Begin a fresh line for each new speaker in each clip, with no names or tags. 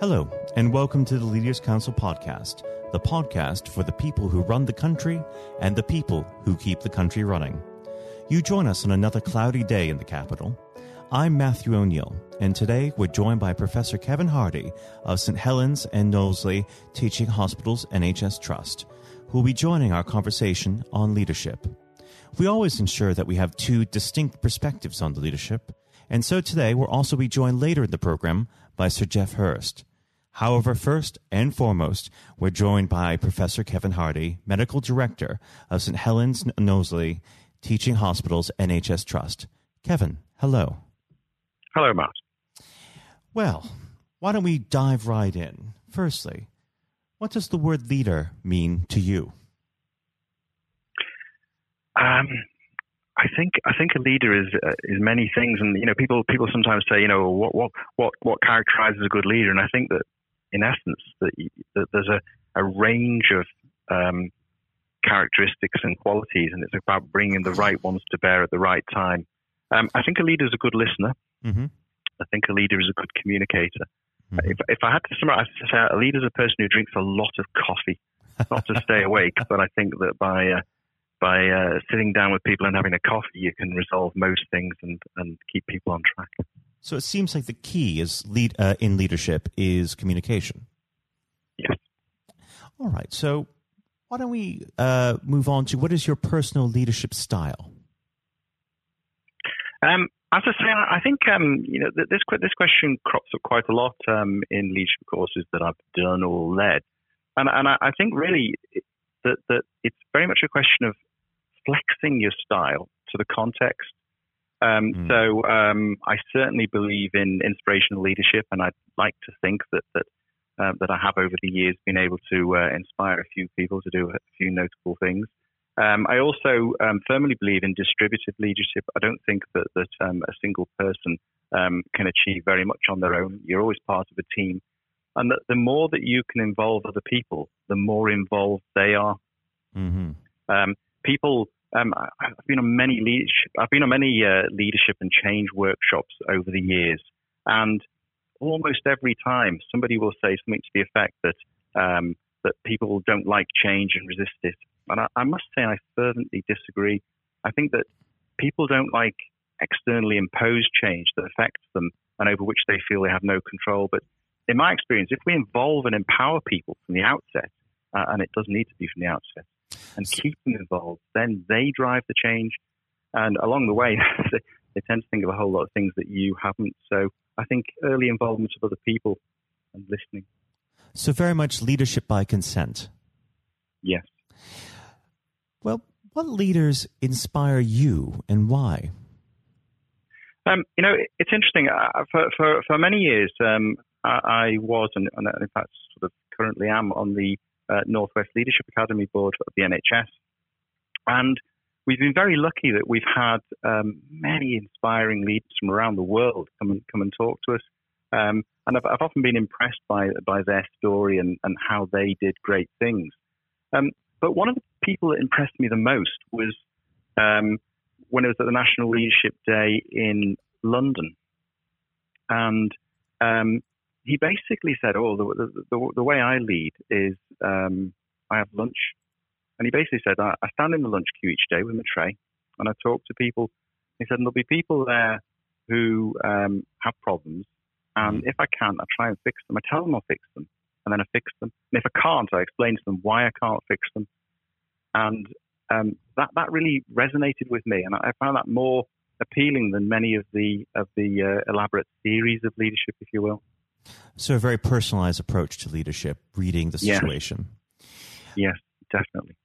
Hello, and welcome to the Leaders Council podcast, the podcast for the people who run the country and the people who keep the country running. You join us on another cloudy day in the capital. I'm Matthew O'Neill, and today we're joined by Professor Kevin Hardy of St. Helens and Knowsley Teaching Hospitals NHS Trust, who will be joining our conversation on leadership. We always ensure that we have two distinct perspectives on the leadership, and so today we'll also be joined later in the program by Sir Geoff Hurst. However, first and foremost, we're joined by Professor Kevin Hardy, Medical Director of St. Helens Knowsley Teaching Hospitals NHS Trust. Kevin, hello.
Hello, Matt.
Well, why don't we dive right in? Firstly, what does the word leader mean to you?
Um, I think I think a leader is uh, is many things, and you know, people people sometimes say, you know, what what what what characterizes a good leader, and I think that in essence that, that there's a, a range of um, characteristics and qualities, and it's about bringing the right ones to bear at the right time. Um, I think a leader is a good listener. Mm-hmm. I think a leader is a good communicator. Mm-hmm. If, if I had to summarize, a leader is a person who drinks a lot of coffee, not to stay awake, but I think that by uh, by uh, sitting down with people and having a coffee, you can resolve most things and, and keep people on track.
So it seems like the key is lead uh, in leadership is communication.
Yes.
All right. So why don't we uh, move on to what is your personal leadership style?
Um, as I say, I think um, you know this this question crops up quite a lot um, in leadership courses that I've done or led, and and I, I think really that that it's very much a question of flexing your style to the context. Um, mm. So um, I certainly believe in inspirational leadership, and I'd like to think that that uh, that I have over the years been able to uh, inspire a few people to do a few notable things. Um, I also um, firmly believe in distributed leadership. I don't think that that um, a single person um, can achieve very much on their own. You're always part of a team, and that the more that you can involve other people, the more involved they are. Mm-hmm. people um, I've been on many leadership. I've been on many uh, leadership and change workshops over the years, and almost every time somebody will say something to the effect that um, that people don't like change and resist it. And I, I must say, I fervently disagree. I think that people don't like externally imposed change that affects them and over which they feel they have no control. But in my experience, if we involve and empower people from the outset, uh, and it does need to be from the outset, and keep them involved. Then they drive the change. And along the way, they tend to think of a whole lot of things that you haven't. So I think early involvement of other people and listening.
So very much leadership by consent.
Yes.
Well, what leaders inspire you and why?
Um, you know, it's interesting. Uh, for, for, for many years, um, I, I, was, and, and, in fact, sort of currently am on the uh, Northwest Leadership Academy Board of the NHS. And we've been very lucky that we've had um, many inspiring leaders from around the world come and come and talk to us. Um, and I've, I've, often been impressed by by their story and, and how they did great things. Um, but one of the people that impressed me the most was um, when it was at the National Leadership Day in London, and um, he basically said, "Oh, the, the, the way I lead is um, I have lunch," and he basically said, I, "I stand in the lunch queue each day with my tray, and I talk to people." He said, and "There'll be people there who um, have problems, and if I can, I try and fix them. I tell them I'll fix them, and then I fix them. And if I can't, I explain to them why I can't fix them, and um, that that really resonated with me, and I found that more." appealing than many of the of the uh, elaborate theories of leadership, if you will.
So, a very personalized approach to leadership, reading the situation.
Yes, yes definitely.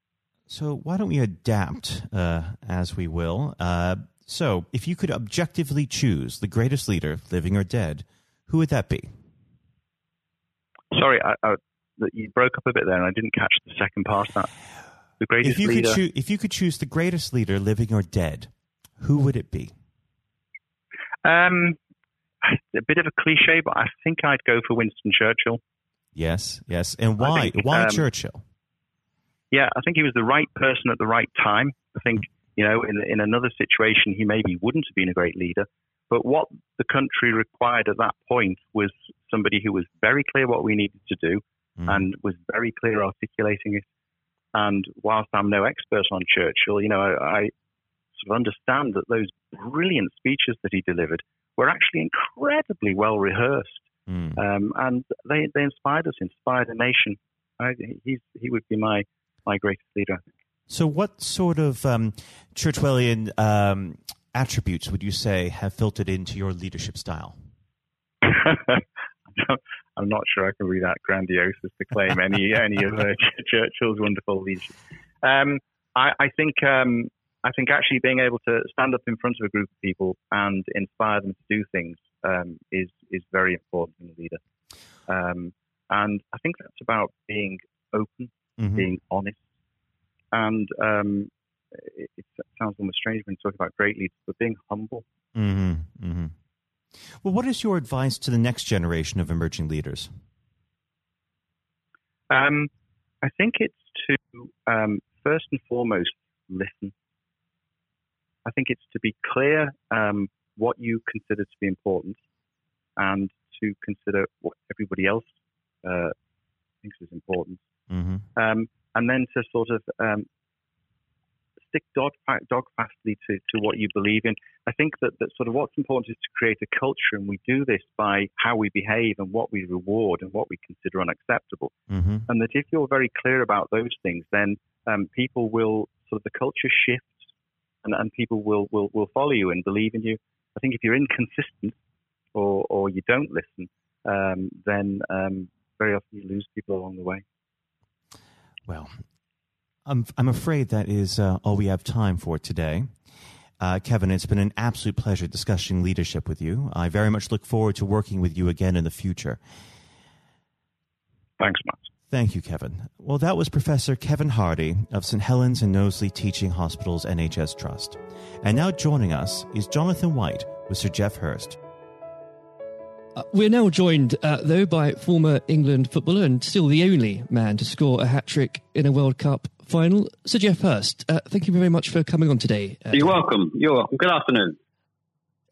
So, why don't we adapt uh, as we will? Uh, so, if you could objectively choose the greatest leader, living or dead, who would that be?
Sorry, I, I, you broke up a bit there, and I didn't catch the second part that. The greatest
if you
leader.
Could choo- if you could choose the greatest leader, living or dead, who would it be?
Um, a bit of a cliche, but I think I'd go for Winston Churchill.
Yes, yes. And why? Think, why um, Churchill?
Yeah, I think he was the right person at the right time. I think, you know, in, in another situation, he maybe wouldn't have been a great leader. But what the country required at that point was somebody who was very clear what we needed to do mm. and was very clear articulating it. And whilst I'm no expert on Churchill, you know, I, I sort of understand that those brilliant speeches that he delivered were actually incredibly well rehearsed. Mm. Um, and they, they inspired us, inspired a nation. I, he's, he would be my, my greatest leader, I think.
So, what sort of um, Churchwellian um, attributes would you say have filtered into your leadership style?
I'm not sure I can be that grandiose as to claim any any of uh, Churchill's wonderful leadership. Um, I, I, think um, I think actually being able to stand up in front of a group of people and inspire them to do things um, is is very important in a leader. Um, and I think that's about being open, mm-hmm. being honest, and um, it, it, sounds almost strange when you talk about great leaders, but being humble.
Mm-hmm. Mm-hmm. Well, what is your advice to the next generation of emerging leaders?
Um, I think it's to um, first and foremost listen. I think it's to be clear um, what you consider to be important and to consider what everybody else uh, thinks is important. Mm-hmm. Um, and then to sort of um, stick dog, dog fastly to, to what you believe in. I think that, that sort of what's important is to create a culture, and we do this by how we behave and what we reward and what we consider unacceptable. Mm-hmm. And that if you're very clear about those things, then um, people will sort of the culture shifts, and, and people will, will, will follow you and believe in you. I think if you're inconsistent or, or you don't listen, um, then um, very often you lose people along the way.
Well, I'm, I'm afraid that is uh, all we have time for today. Uh, Kevin, it's been an absolute pleasure discussing leadership with you. I very much look forward to working with you again in the future.
Thanks, Matt.
Thank you, Kevin. Well, that was Professor Kevin Hardy of St. Helens and Knowsley Teaching Hospitals NHS Trust. And now joining us is Jonathan White with Sir Geoff Hurst.
Uh, we're now joined, uh, though, by former England footballer and still the only man to score a hat trick in a World Cup final. Sir Geoff Hurst, uh, thank you very much for coming on today.
Uh, You're welcome. You're welcome. Good afternoon.